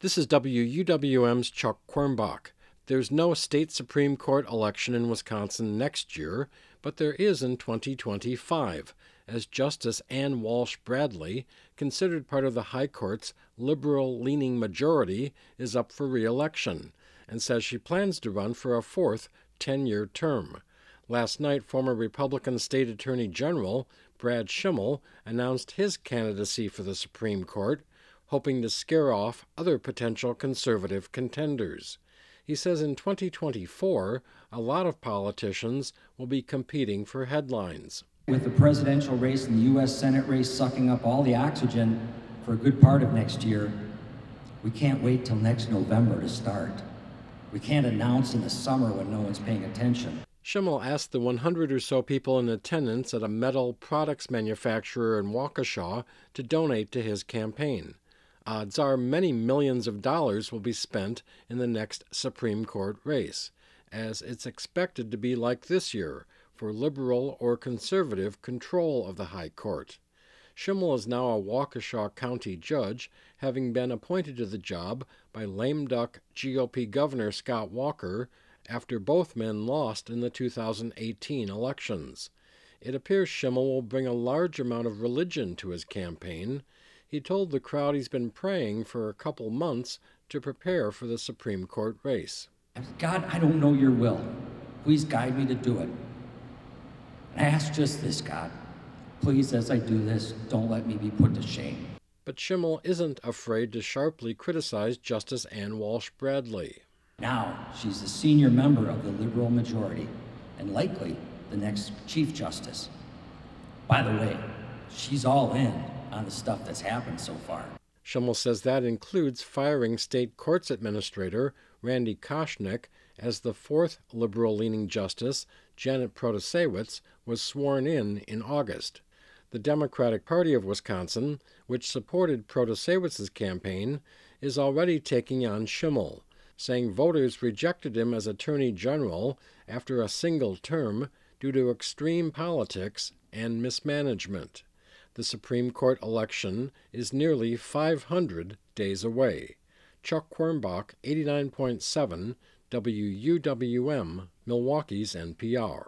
This is WUWM's Chuck Quirmbach. There's no state Supreme Court election in Wisconsin next year, but there is in 2025, as Justice Ann Walsh Bradley, considered part of the High Court's liberal leaning majority, is up for re election and says she plans to run for a fourth 10 year term. Last night, former Republican State Attorney General Brad Schimel announced his candidacy for the Supreme Court hoping to scare off other potential conservative contenders. He says in 2024, a lot of politicians will be competing for headlines. With the presidential race and the U.S. Senate race sucking up all the oxygen for a good part of next year, we can't wait till next November to start. We can't announce in the summer when no one's paying attention. Schimel asked the 100 or so people in attendance at a metal products manufacturer in Waukesha to donate to his campaign odds are many millions of dollars will be spent in the next Supreme Court race, as it's expected to be like this year for liberal or conservative control of the High Court. Schimel is now a Waukesha County judge, having been appointed to the job by lame duck GOP Governor Scott Walker after both men lost in the 2018 elections. It appears Schimel will bring a large amount of religion to his campaign he told the crowd he's been praying for a couple months to prepare for the Supreme Court race. God, I don't know your will. Please guide me to do it. And I ask just this, God. Please, as I do this, don't let me be put to shame. But Schimel isn't afraid to sharply criticize Justice Ann Walsh Bradley. Now, she's the senior member of the liberal majority, and likely the next Chief Justice. By the way, she's all in on the stuff that's happened so far. Schimel says that includes firing state courts administrator Randy Koschnick as the fourth liberal leaning justice, Janet Protasiewicz, was sworn in in August. The Democratic Party of Wisconsin, which supported Protasiewicz's campaign, is already taking on Schimel, saying voters rejected him as Attorney General after a single term due to extreme politics and mismanagement the Supreme Court election is nearly 500 days away. Chuck Quirmbach, 89.7 WUWM, Milwaukee's NPR.